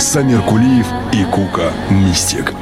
Самир Кулиев и Кука Мистик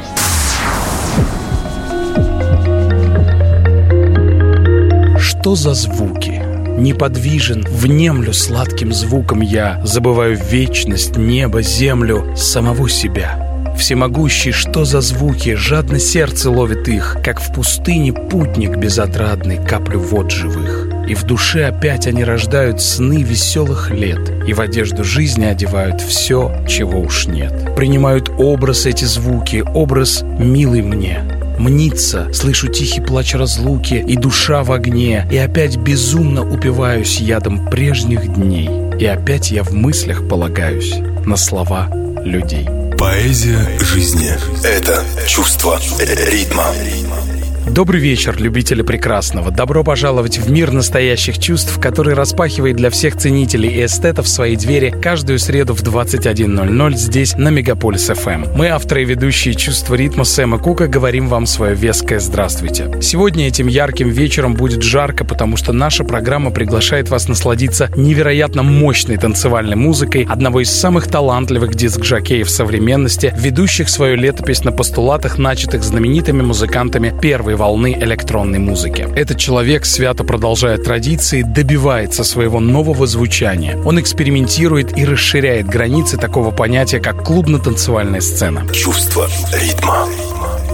Что за звуки? Неподвижен, внемлю сладким звуком я, Забываю вечность, небо, землю, самого себя. Всемогущий, что за звуки, жадно сердце ловит их, Как в пустыне путник безотрадный, каплю вод живых. И в душе опять они рождают сны веселых лет, И в одежду жизни одевают все, чего уж нет. Принимают образ эти звуки, образ милый мне, Мнится, слышу тихий плач разлуки и душа в огне, и опять безумно упиваюсь ядом прежних дней, и опять я в мыслях полагаюсь на слова людей. Поэзия жизни – это чувство ритма. Добрый вечер, любители прекрасного. Добро пожаловать в мир настоящих чувств, который распахивает для всех ценителей и эстетов свои двери каждую среду в 21.00 здесь, на Мегаполис FM. Эм. Мы, авторы и ведущие чувства ритма Сэма Кука, говорим вам свое веское здравствуйте. Сегодня этим ярким вечером будет жарко, потому что наша программа приглашает вас насладиться невероятно мощной танцевальной музыкой одного из самых талантливых диск-жокеев современности, ведущих свою летопись на постулатах, начатых знаменитыми музыкантами первой волны электронной музыки. Этот человек, свято продолжая традиции, добивается своего нового звучания. Он экспериментирует и расширяет границы такого понятия, как клубно-танцевальная сцена. Чувство ритма.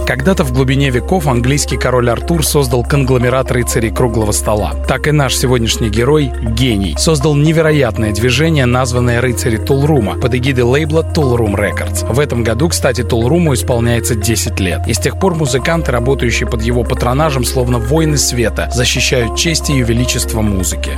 Когда-то в глубине веков английский король Артур создал конгломерат рыцарей круглого стола. Так и наш сегодняшний герой, гений, создал невероятное движение, названное «Рыцари Тулрума» под эгидой лейбла Toolroom Records. В этом году, кстати, Тулруму исполняется 10 лет. И с тех пор музыканты, работающие под его патронажем, словно воины света, защищают честь и величество музыки.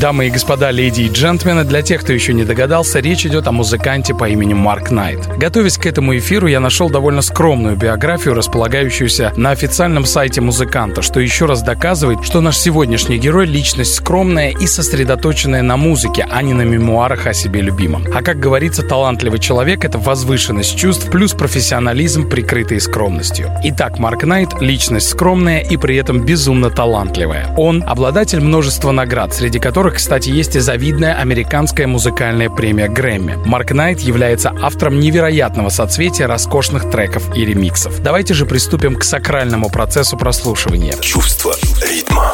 Дамы и господа, леди и джентльмены, для тех, кто еще не догадался, речь идет о музыканте по имени Марк Найт. Готовясь к этому эфиру, я нашел довольно скромную биографию, располагающуюся на официальном сайте музыканта, что еще раз доказывает, что наш сегодняшний герой — личность скромная и сосредоточенная на музыке, а не на мемуарах о себе любимом. А как говорится, талантливый человек — это возвышенность чувств плюс профессионализм, прикрытый скромностью. Итак, Марк Найт — личность скромная и при этом безумно талантливая. Он — обладатель множества наград, среди которых которых, кстати, есть и завидная американская музыкальная премия Грэмми. Марк Найт является автором невероятного соцветия роскошных треков и ремиксов. Давайте же приступим к сакральному процессу прослушивания. Чувство ритма.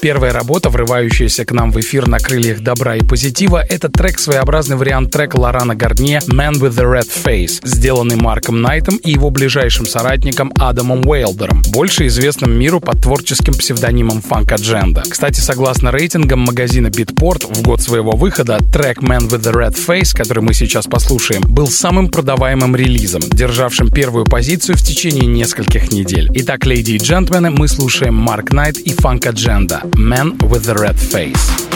Первая работа, врывающаяся к нам в эфир на крыльях добра и позитива, это трек, своеобразный вариант трека Лорана Гарнье «Man with the Red Face», сделанный Марком Найтом и его ближайшим соратником Адамом Уэйлдером, больше известным миру под творческим псевдонимом Funk Agenda. Кстати, согласно рейтингам магазина Beatport, в год своего выхода трек «Man with the Red Face», который мы сейчас послушаем, был самым продаваемым релизом, державшим первую позицию в течение нескольких недель. Итак, леди и джентльмены, мы слушаем Марк Найт и Funk Agenda. Man with the Red Face.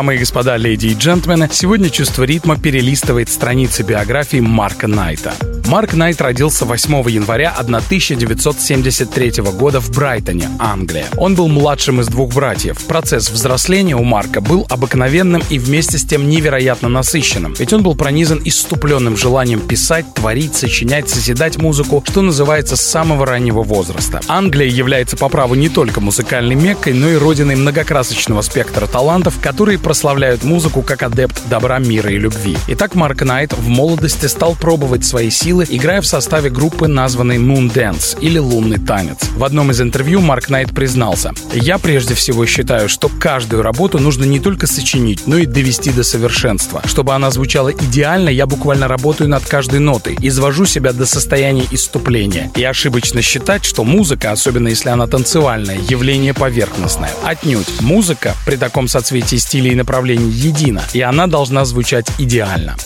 Дамы и господа, леди и джентльмены, сегодня «Чувство ритма» перелистывает страницы биографии Марка Найта. Марк Найт родился 8 января 1973 года в Брайтоне, Англия. Он был младшим из двух братьев. Процесс взросления у Марка был обыкновенным и вместе с тем невероятно насыщенным. Ведь он был пронизан иступленным желанием писать, творить, сочинять, созидать музыку, что называется с самого раннего возраста. Англия является по праву не только музыкальной меккой, но и родиной многокрасочного спектра талантов, которые прославляют музыку как адепт добра, мира и любви. Итак, Марк Найт в молодости стал пробовать свои силы силы, играя в составе группы, названной Moon Dance или Лунный танец. В одном из интервью Марк Найт признался, «Я прежде всего считаю, что каждую работу нужно не только сочинить, но и довести до совершенства. Чтобы она звучала идеально, я буквально работаю над каждой нотой, извожу себя до состояния иступления. И ошибочно считать, что музыка, особенно если она танцевальная, явление поверхностное. Отнюдь. Музыка при таком соцветии стилей и направлений едина, и она должна звучать идеально.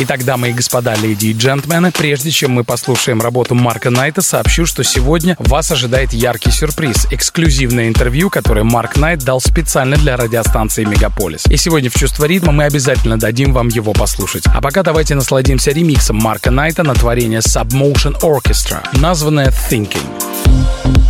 Итак, дамы и господа, леди и джентльмены, прежде чем мы послушаем работу Марка Найта, сообщу, что сегодня вас ожидает яркий сюрприз — эксклюзивное интервью, которое Марк Найт дал специально для радиостанции «Мегаполис». И сегодня в «Чувство ритма» мы обязательно дадим вам его послушать. А пока давайте насладимся ремиксом Марка Найта на творение Submotion Orchestra, названное «Thinking».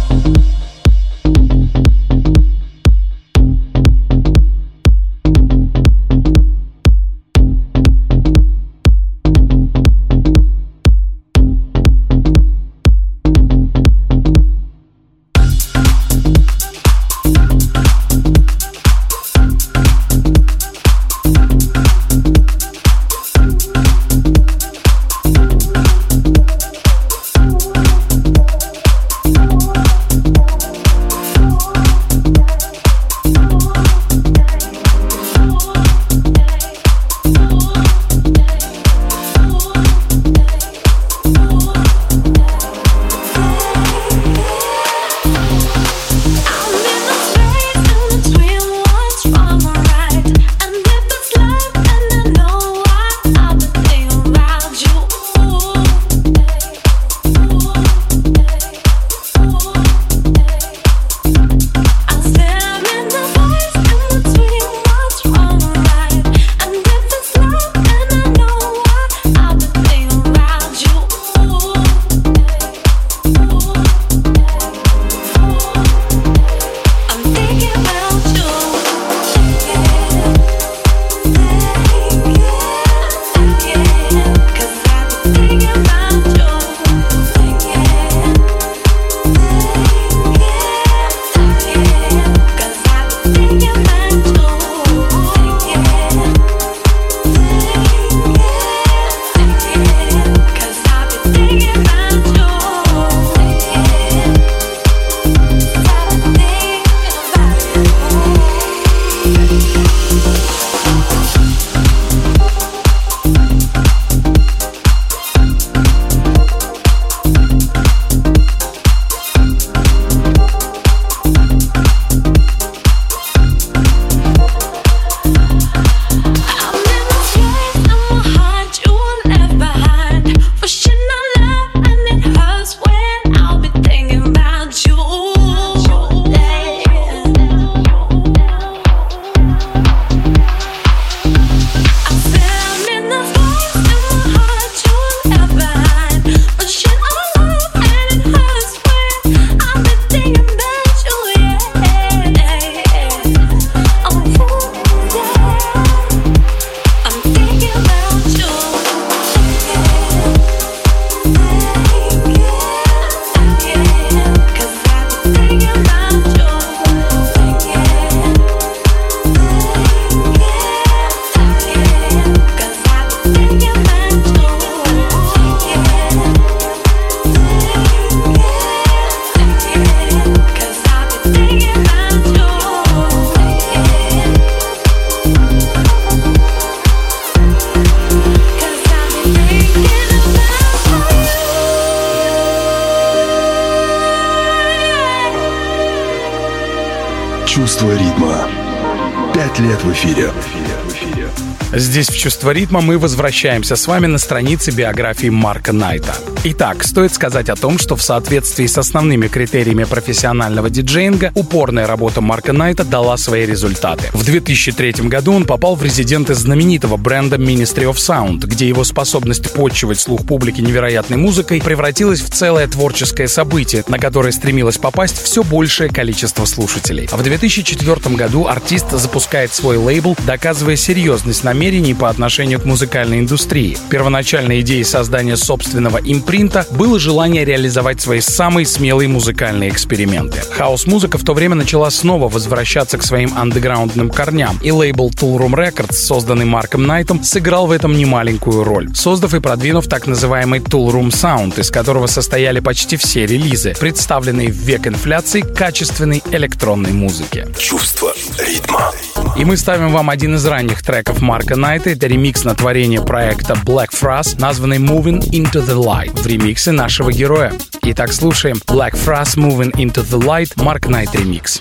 Здесь в «Чувство ритма» мы возвращаемся с вами на странице биографии Марка Найта. Итак, стоит сказать о том, что в соответствии с основными критериями профессионального диджеинга упорная работа Марка Найта дала свои результаты. В 2003 году он попал в резиденты знаменитого бренда Ministry of Sound, где его способность почивать слух публики невероятной музыкой превратилась в целое творческое событие, на которое стремилось попасть все большее количество слушателей. В 2004 году артист запускает свой лейбл, доказывая серьезность намерений по отношению к музыкальной индустрии. Первоначальной идеей создания собственного импринта Принта было желание реализовать свои самые смелые музыкальные эксперименты. Хаос-музыка в то время начала снова возвращаться к своим андеграундным корням, и лейбл Tool Room Records, созданный Марком Найтом, сыграл в этом немаленькую роль, создав и продвинув так называемый Tool Room Sound, из которого состояли почти все релизы, представленные в век инфляции качественной электронной музыки. Чувство ритма. И мы ставим вам один из ранних треков Марка Найта. Это ремикс на творение проекта Black Frost, названный Moving Into the Light в ремиксе нашего героя. Итак, слушаем Black Frost Moving Into the Light, Марк Найт ремикс.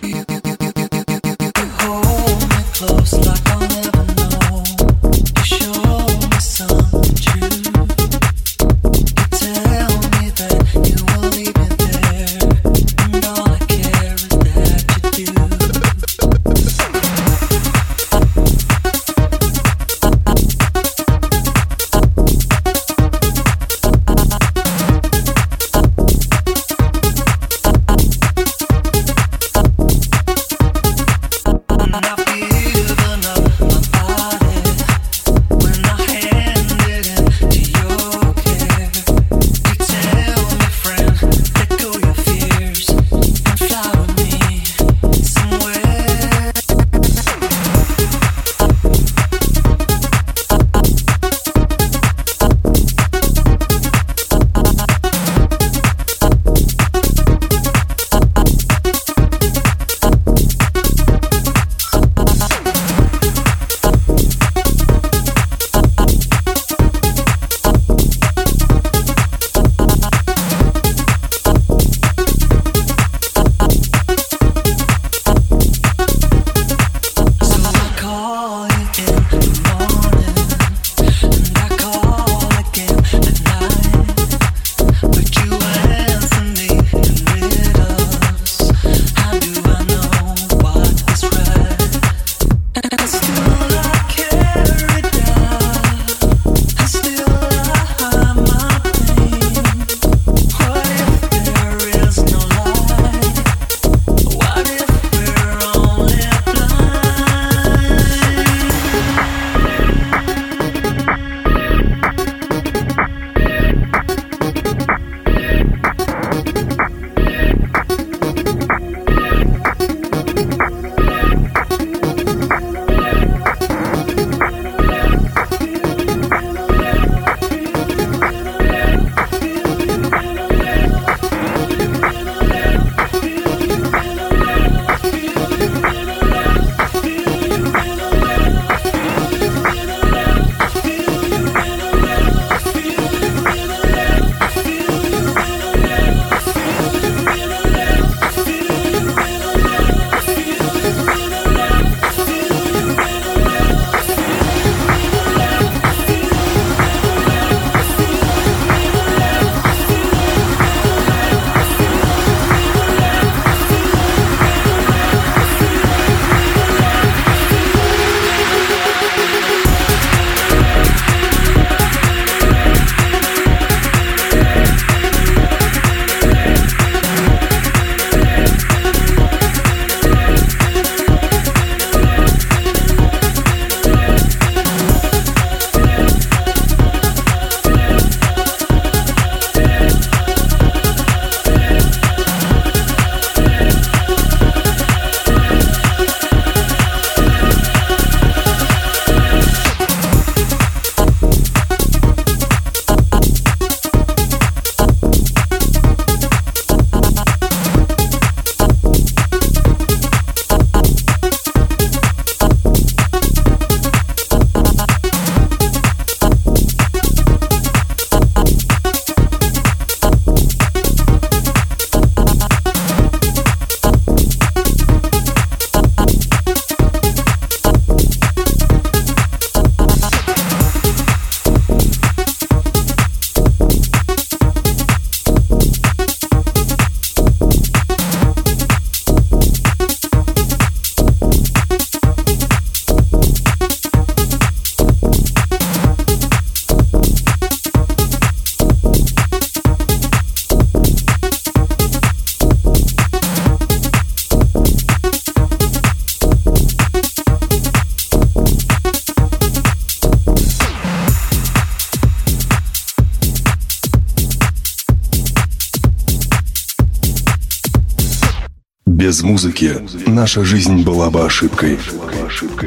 Музыки наша жизнь была бы ошибкой.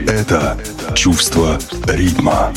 Это чувство ритма.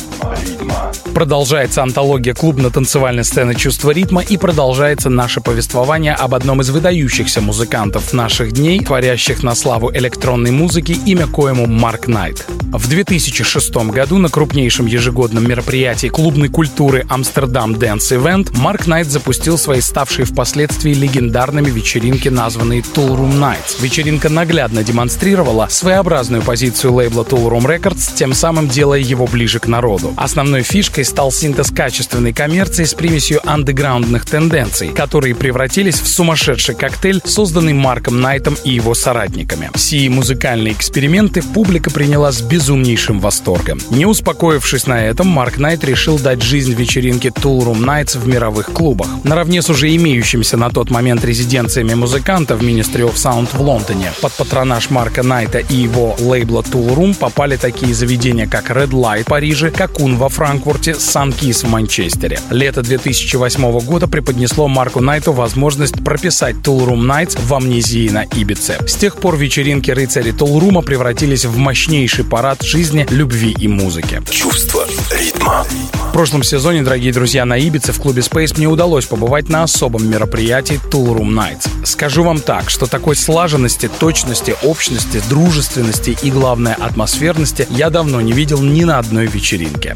Продолжается антология клубно-танцевальной сцены «Чувство ритма» и продолжается наше повествование об одном из выдающихся музыкантов наших дней, творящих на славу электронной музыки, имя коему Марк Найт. В 2006 году на крупнейшем ежегодном мероприятии клубной культуры Амстердам Dance Event Марк Найт запустил свои ставшие впоследствии легендарными вечеринки, названные Tool Room Nights. Вечеринка наглядно демонстрировала своеобразную позицию лейбла Tool Room Records, тем самым делая его ближе к народу. Основной фишкой стал синтез качественной коммерции с примесью андеграундных тенденций, которые превратились в сумасшедший коктейль, созданный Марком Найтом и его соратниками. Сии музыкальные эксперименты публика приняла с безумнейшим восторгом. Не успокоившись на этом, Марк Найт решил дать жизнь вечеринке Tool Room Nights в мировых клубах. Наравне с уже имеющимися на тот момент резиденциями музыканта в Ministry of Sound в Лондоне, под патронаж Марка Найта и его лейбла Tool Room попали такие заведения, как Red Light в Париже, Какун во Франкфурте, Kiss в Манчестере. Лето 2008 года преподнесло Марку Найту возможность прописать Tool Room Nights в амнезии на Ибице. С тех пор вечеринки рыцарей Tool Room превратились в мощнейший парад парад жизни, любви и музыки. Чувство ритма. В прошлом сезоне, дорогие друзья, на Ибице в клубе Space мне удалось побывать на особом мероприятии Tool Room Nights. Скажу вам так, что такой слаженности, точности, общности, дружественности и, главное, атмосферности я давно не видел ни на одной вечеринке.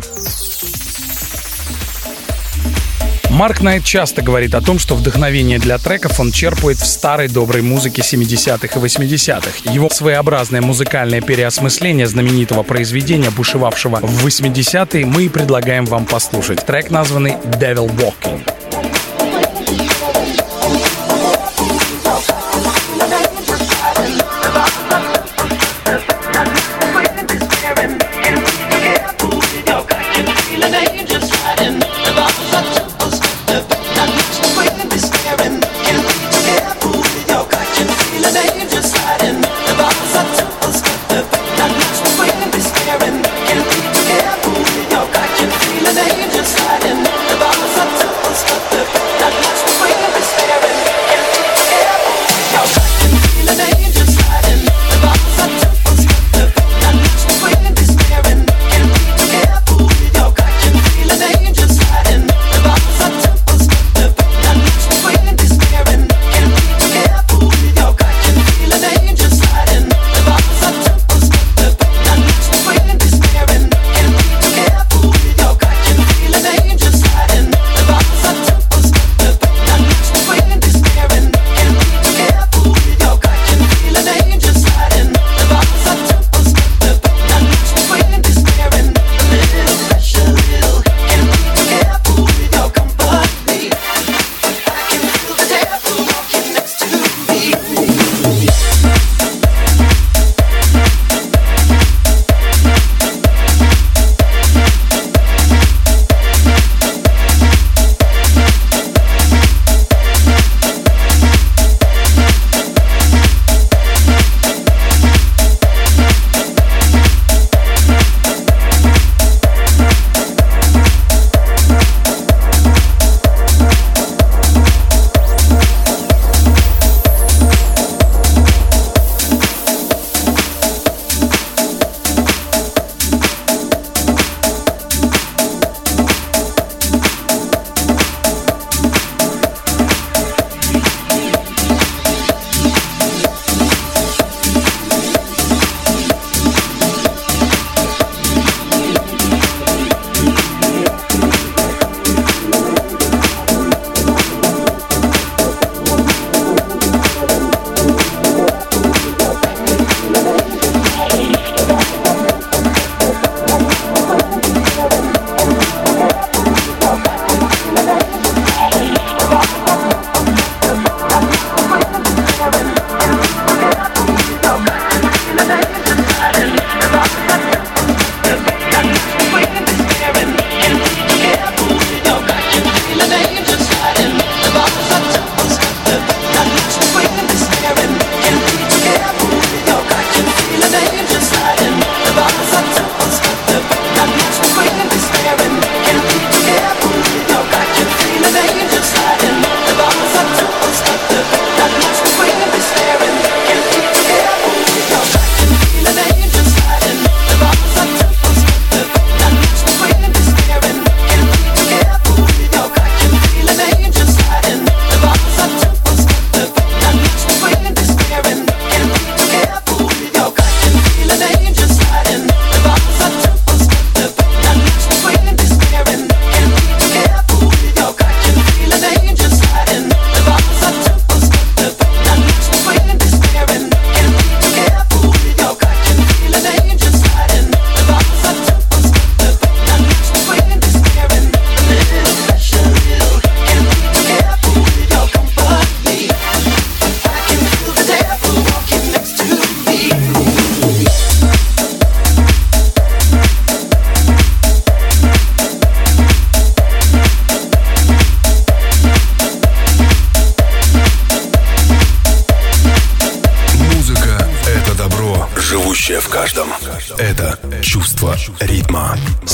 Марк Найт часто говорит о том, что вдохновение для треков он черпает в старой доброй музыке 70-х и 80-х. Его своеобразное музыкальное переосмысление знаменитого произведения, бушевавшего в 80-е, мы и предлагаем вам послушать. Трек, названный «Devil Walking».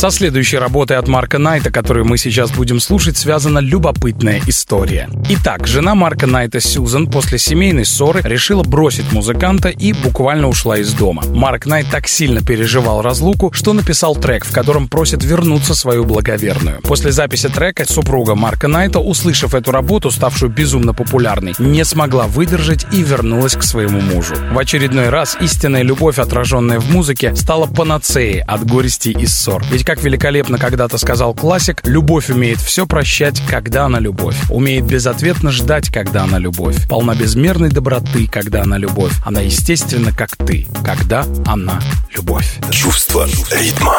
Со следующей работой от Марка Найта, которую мы сейчас будем слушать, связана любопытная история. Итак, жена Марка Найта Сьюзан после семейной ссоры решила бросить музыканта и буквально ушла из дома. Марк Найт так сильно переживал разлуку, что написал трек, в котором просит вернуться свою благоверную. После записи трека супруга Марка Найта, услышав эту работу, ставшую безумно популярной, не смогла выдержать и вернулась к своему мужу. В очередной раз истинная любовь, отраженная в музыке, стала панацеей от горести и ссор. Ведь, как великолепно когда-то сказал классик, любовь умеет все прощать, когда она любовь. Умеет безответно ждать, когда она любовь. Полна безмерной доброты, когда она любовь. Она естественна, как ты, когда она любовь. Чувство ритма.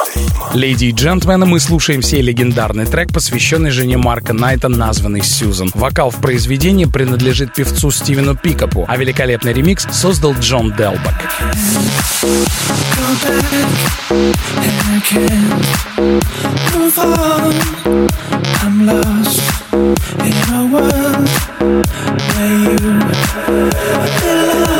Леди и джентльмены, мы слушаем сей легендарный трек, посвященный жене Марка Найта, названный Сьюзан. Вокал в произведении принадлежит певцу Стивену Пикапу, а великолепный ремикс создал Джон Делбак. In a world where you Забытое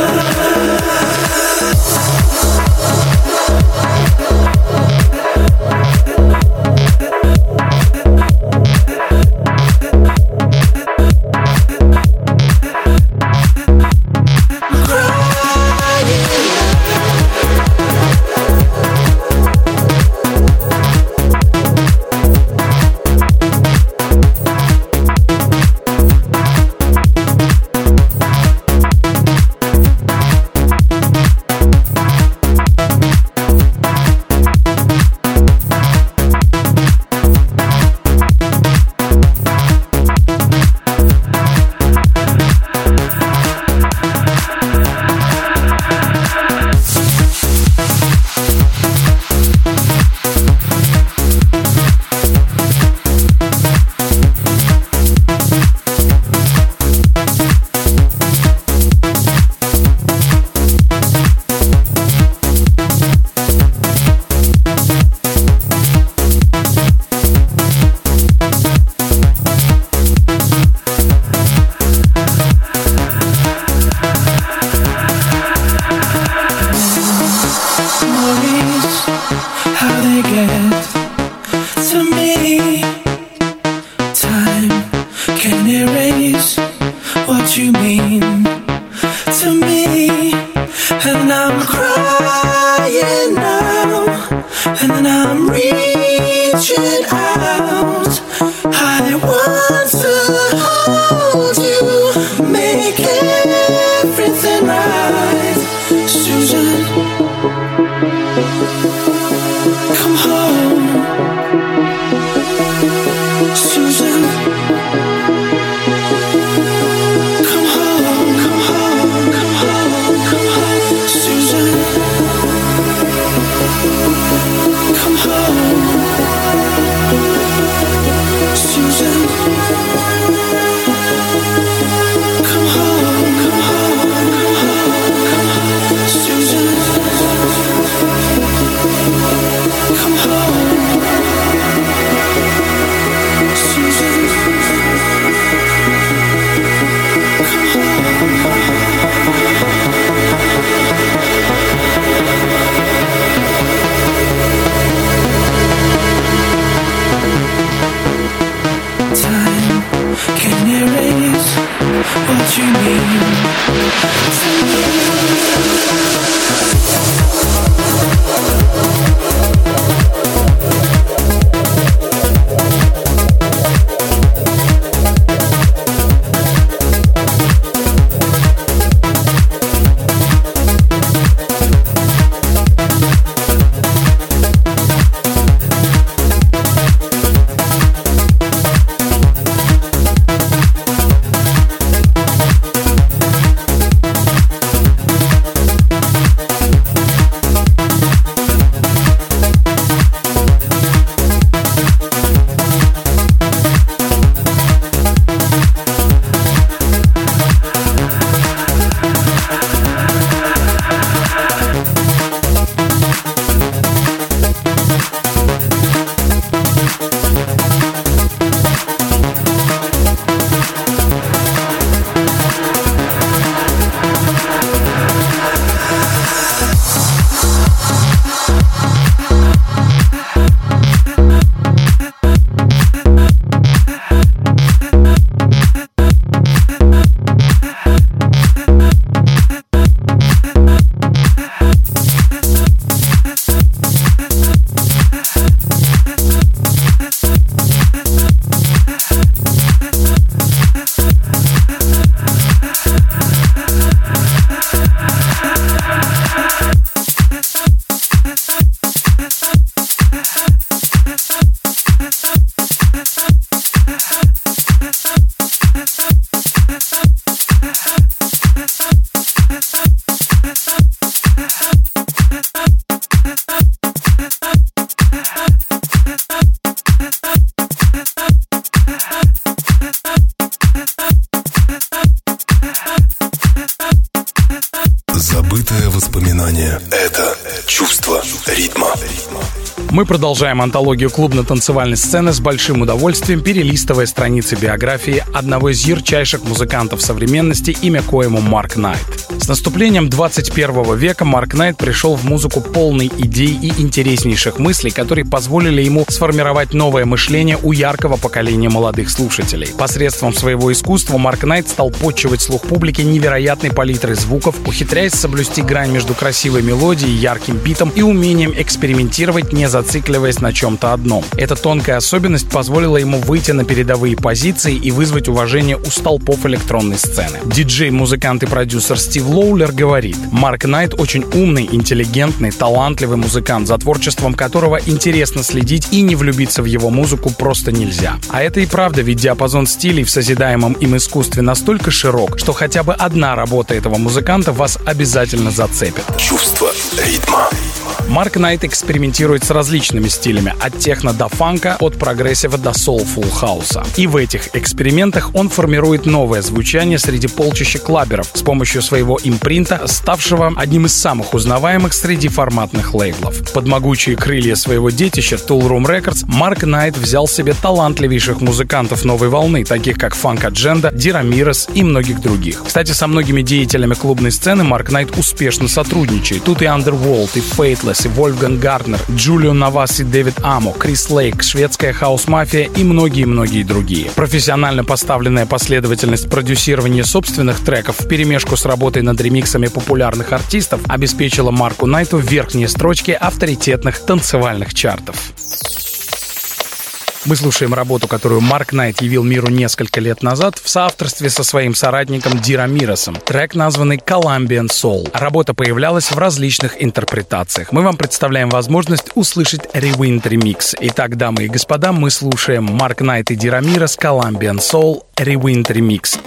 продолжаем антологию клубно-танцевальной сцены с большим удовольствием, перелистывая страницы биографии одного из ярчайших музыкантов современности, имя коему Марк Найт. Наступлением 21 века Марк Найт пришел в музыку полный идей и интереснейших мыслей, которые позволили ему сформировать новое мышление у яркого поколения молодых слушателей. Посредством своего искусства Марк Найт стал подчивать слух публики невероятной палитрой звуков, ухитряясь соблюсти грань между красивой мелодией, ярким битом и умением экспериментировать не за зацикливаясь на чем-то одном. Эта тонкая особенность позволила ему выйти на передовые позиции и вызвать уважение у столпов электронной сцены. Диджей, музыкант и продюсер Стив Лоулер говорит, Марк Найт очень умный, интеллигентный, талантливый музыкант, за творчеством которого интересно следить и не влюбиться в его музыку просто нельзя. А это и правда, ведь диапазон стилей в созидаемом им искусстве настолько широк, что хотя бы одна работа этого музыканта вас обязательно зацепит. Чувство ритма. Марк Найт экспериментирует с различными стилями, от техно до фанка, от прогрессива до soulful хауса. И в этих экспериментах он формирует новое звучание среди полчища клабберов с помощью своего импринта, ставшего одним из самых узнаваемых среди форматных лейблов. Под могучие крылья своего детища Tool Room Records Марк Найт взял себе талантливейших музыкантов новой волны, таких как Funk Agenda, Дирамирос и многих других. Кстати, со многими деятелями клубной сцены Марк Найт успешно сотрудничает. Тут и Underworld, и Fateless, и Вольфган Гарднер, Джулио Навас и Дэвид Амо, Крис Лейк, шведская хаос-мафия и многие-многие другие. Профессионально поставленная последовательность продюсирования собственных треков в перемешку с работой над ремиксами популярных артистов обеспечила Марку Найту верхние строчки авторитетных танцевальных чартов. Мы слушаем работу, которую Марк Найт явил миру несколько лет назад в соавторстве со своим соратником Дира Миросом. Трек, названный Colombian Soul. Работа появлялась в различных интерпретациях. Мы вам представляем возможность услышать Rewind Remix. Итак, дамы и господа, мы слушаем Марк Найт и Дира Мирос Colombian Soul Rewind Remix.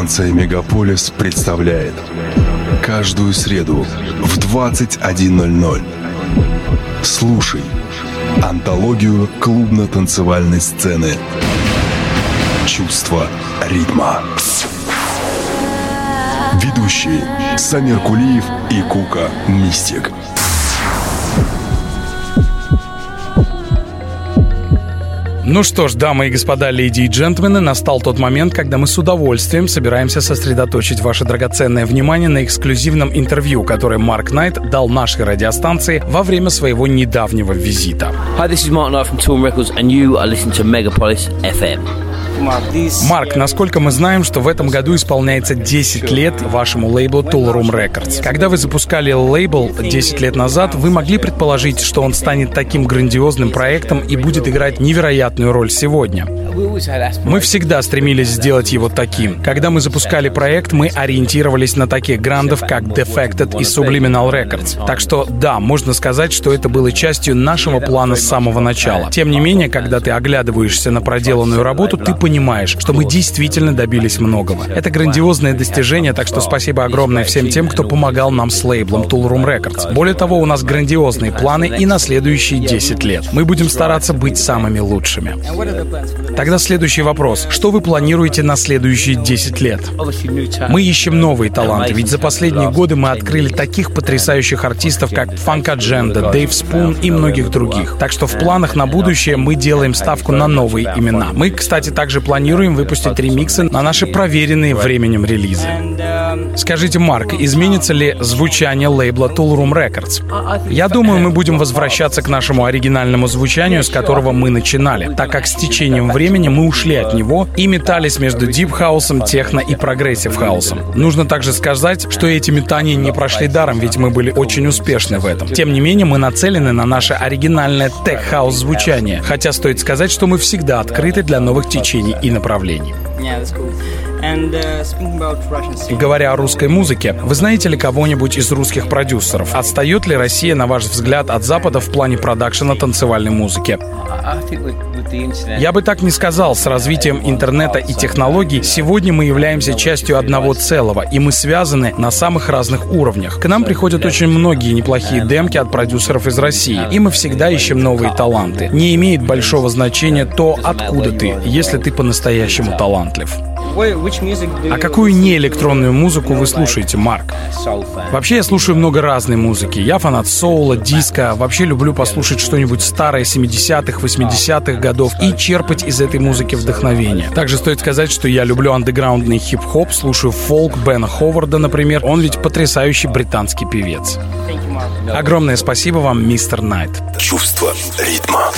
Радиостанция «Мегаполис» представляет Каждую среду в 21.00 Слушай Антологию клубно-танцевальной сцены Чувство ритма Ведущие Самир Кулиев и Кука Мистик – Ну что ж, дамы и господа, леди и джентльмены, настал тот момент, когда мы с удовольствием собираемся сосредоточить ваше драгоценное внимание на эксклюзивном интервью, которое Марк Найт дал нашей радиостанции во время своего недавнего визита. Hi, this is Mark Knight from Torn Records, and you are listening to Megapolis FM. Марк, насколько мы знаем, что в этом году исполняется 10 лет вашему лейблу Tool Room Records. Когда вы запускали лейбл 10 лет назад, вы могли предположить, что он станет таким грандиозным проектом и будет играть невероятную роль сегодня? Мы всегда стремились сделать его таким. Когда мы запускали проект, мы ориентировались на таких грандов, как Defected и Subliminal Records. Так что да, можно сказать, что это было частью нашего плана с самого начала. Тем не менее, когда ты оглядываешься на проделанную работу, ты понимаешь, что мы действительно добились многого. Это грандиозное достижение, так что спасибо огромное всем тем, кто помогал нам с лейблом Tool Room Records. Более того, у нас грандиозные планы и на следующие 10 лет. Мы будем стараться быть самыми лучшими. Тогда следующий вопрос. Что вы планируете на следующие 10 лет? Мы ищем новые таланты, ведь за последние годы мы открыли таких потрясающих артистов, как Funk Agenda, Дэйв Спун и многих других. Так что в планах на будущее мы делаем ставку на новые имена. Мы, кстати, также планируем выпустить ремиксы на наши проверенные временем релизы. Скажите, Марк, изменится ли звучание лейбла Tool Room Records? Я думаю, мы будем возвращаться к нашему оригинальному звучанию, с которого мы начинали, так как с течением времени мы ушли от него и метались между дип-хаусом, техно и прогрессив-хаусом. Нужно также сказать, что эти метания не прошли даром, ведь мы были очень успешны в этом. Тем не менее, мы нацелены на наше оригинальное тех-хаус звучание, хотя стоит сказать, что мы всегда открыты для новых течений и направлений. Uh, Говоря о русской музыке, вы знаете ли кого-нибудь из русских продюсеров? Отстает ли Россия, на ваш взгляд, от Запада в плане продакшена танцевальной музыки? Я бы так не сказал. С развитием интернета и технологий сегодня мы являемся частью одного целого, и мы связаны на самых разных уровнях. К нам приходят очень многие неплохие демки от продюсеров из России, и мы всегда ищем новые таланты. Не имеет большого значения то, откуда ты, если ты по-настоящему талантлив. А какую не электронную музыку вы слушаете, Марк? Вообще я слушаю много разной музыки. Я фанат соула, диска. Вообще люблю послушать что-нибудь старое 70-х, 80-х годов и черпать из этой музыки вдохновение. Также стоит сказать, что я люблю андеграундный хип-хоп, слушаю фолк Бена Ховарда, например. Он ведь потрясающий британский певец. Огромное спасибо вам, мистер Найт. Чувство ритма.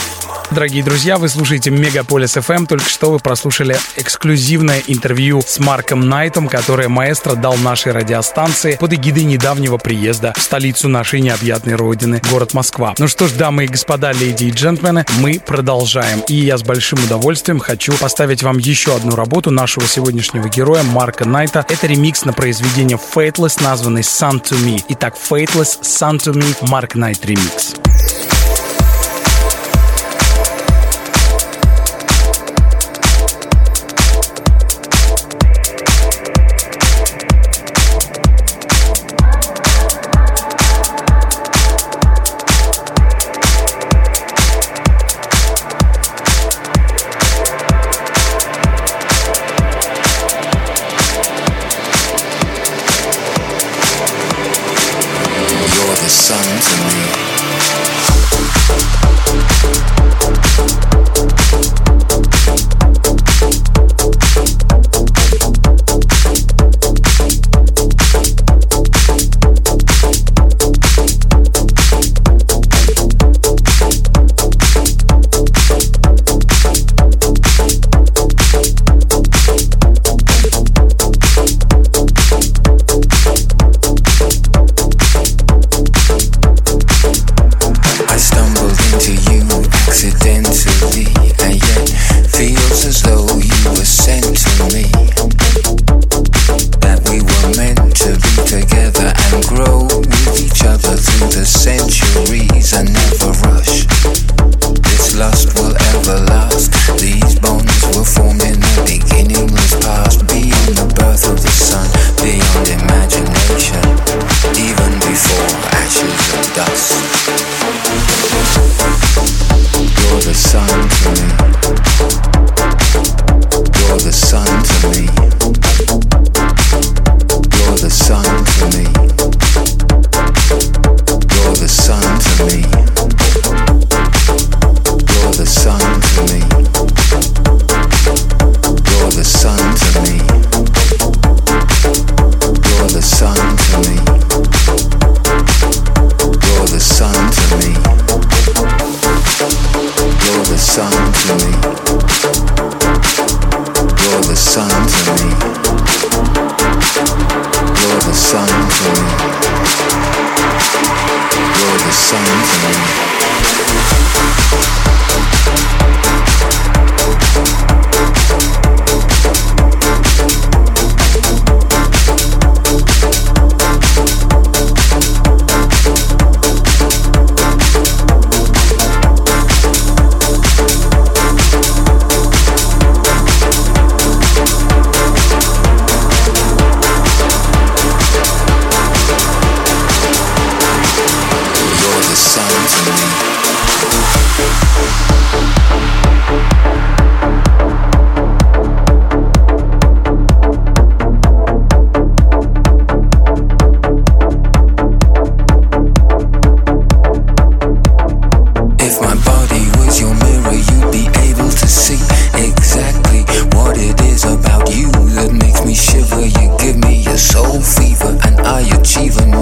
Дорогие друзья, вы слушаете Мегаполис FM. Только что вы прослушали эксклюзивное интервью с Марком Найтом, которое маэстро дал нашей радиостанции под эгидой недавнего приезда в столицу нашей необъятной родины, город Москва. Ну что ж, дамы и господа, леди и джентльмены, мы продолжаем. И я с большим удовольствием хочу поставить вам еще одну работу нашего сегодняшнего героя Марка Найта. Это ремикс на произведение Fateless, названный Sun to Me. Итак, Fateless, Sun to Me, Марк Найт ремикс.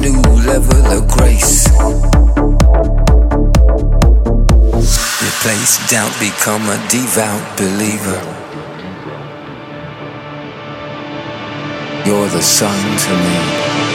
new level of grace. Replace doubt, become a devout believer. You're the sun to me.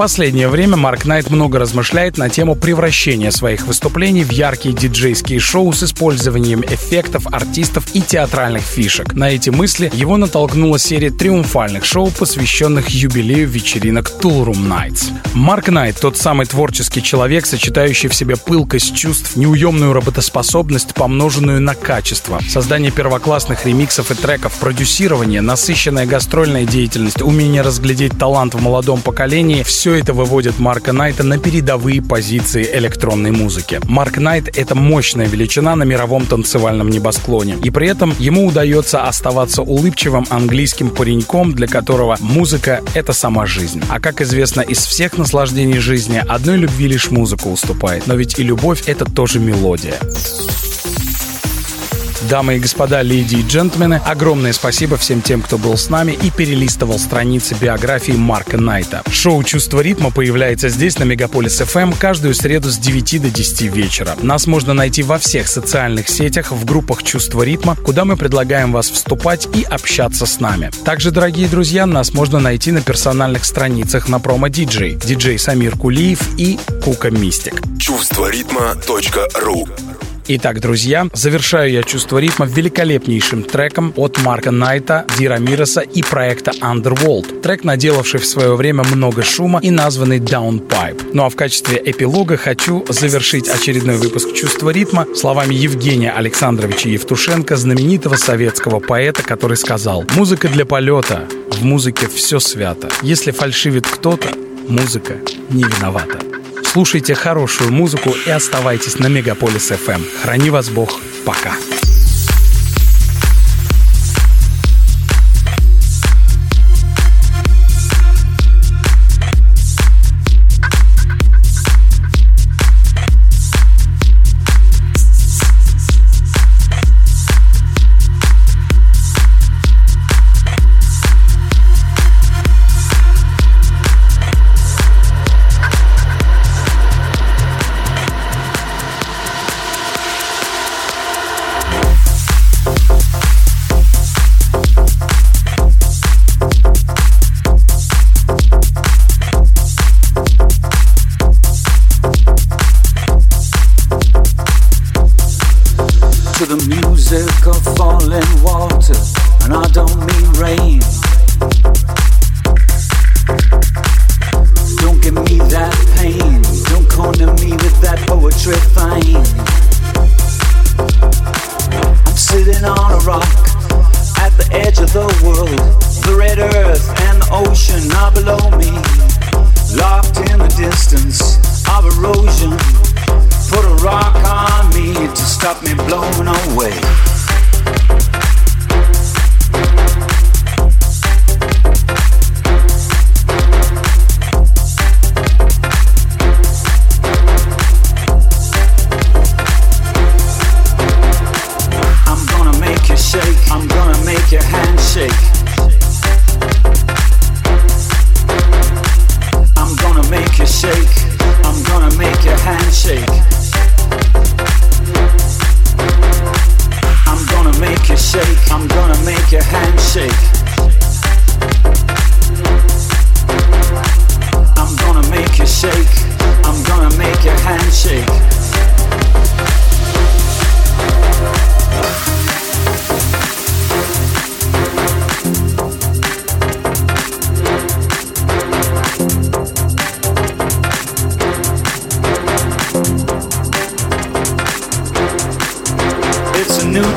Последнее время Марк Найт много размышляет на тему превращения своих выступлений в яркие диджейские шоу с использованием эффектов, артистов и театральных фишек. На эти мысли его натолкнула серия триумфальных шоу, посвященных юбилею вечеринок Tool Room Nights. Марк Найт — тот самый творческий человек, сочетающий в себе пылкость чувств, неуемную работоспособность, помноженную на качество, создание первоклассных ремиксов и треков, продюсирование, насыщенная гастрольная деятельность, умение разглядеть талант в молодом поколении — все это выводит Марка Найта на передовые позиции электронной музыки. Марк Найт — это мощная величина на мировом танцевальном небосклоне. И при этом ему удается оставаться улыбчивым английским пареньком, для которого музыка — это сама жизнь. А как известно, из всех наслаждений жизни одной любви лишь музыка уступает. Но ведь и любовь — это тоже мелодия. Дамы и господа, леди и джентльмены, огромное спасибо всем тем, кто был с нами и перелистывал страницы биографии Марка Найта. Шоу «Чувство ритма» появляется здесь, на Мегаполис FM, эм, каждую среду с 9 до 10 вечера. Нас можно найти во всех социальных сетях, в группах «Чувство ритма», куда мы предлагаем вас вступать и общаться с нами. Также, дорогие друзья, нас можно найти на персональных страницах на промо-диджей, диджей Самир Кулиев и Кука Мистик. Чувство ритма.ру Итак, друзья, завершаю я чувство ритма великолепнейшим треком от Марка Найта, Дира Мироса и проекта Underworld. Трек, наделавший в свое время много шума и названный Downpipe. Ну а в качестве эпилога хочу завершить очередной выпуск чувства ритма словами Евгения Александровича Евтушенко, знаменитого советского поэта, который сказал «Музыка для полета, в музыке все свято. Если фальшивит кто-то, музыка не виновата». Слушайте хорошую музыку и оставайтесь на Мегаполис FM. Храни вас Бог. Пока.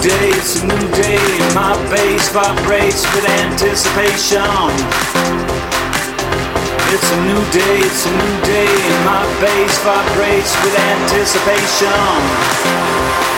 day, it's a new day, and my bass vibrates with anticipation. It's a new day, it's a new day, and my bass vibrates with anticipation.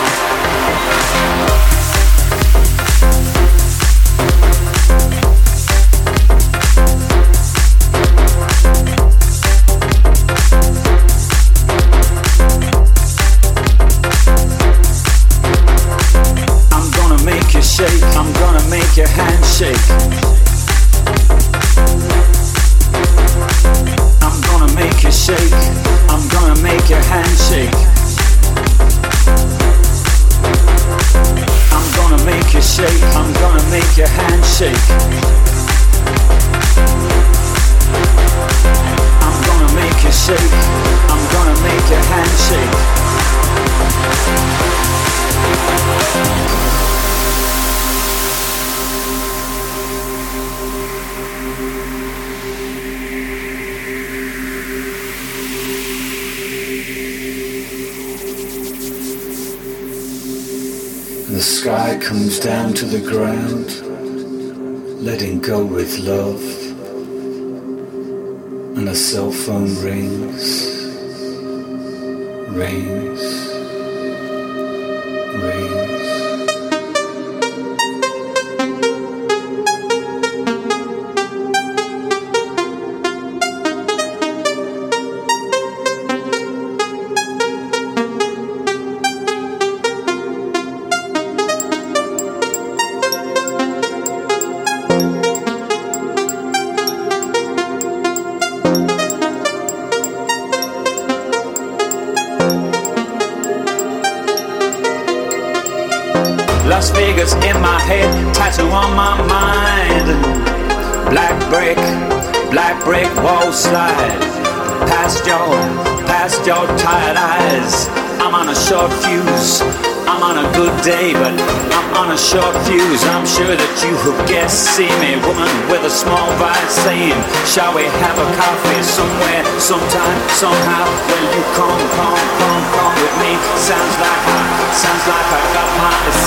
rain. Shall we have a coffee somewhere, sometime, somehow? Will you come, come, come, come with me? Sounds like I, sounds like I got my.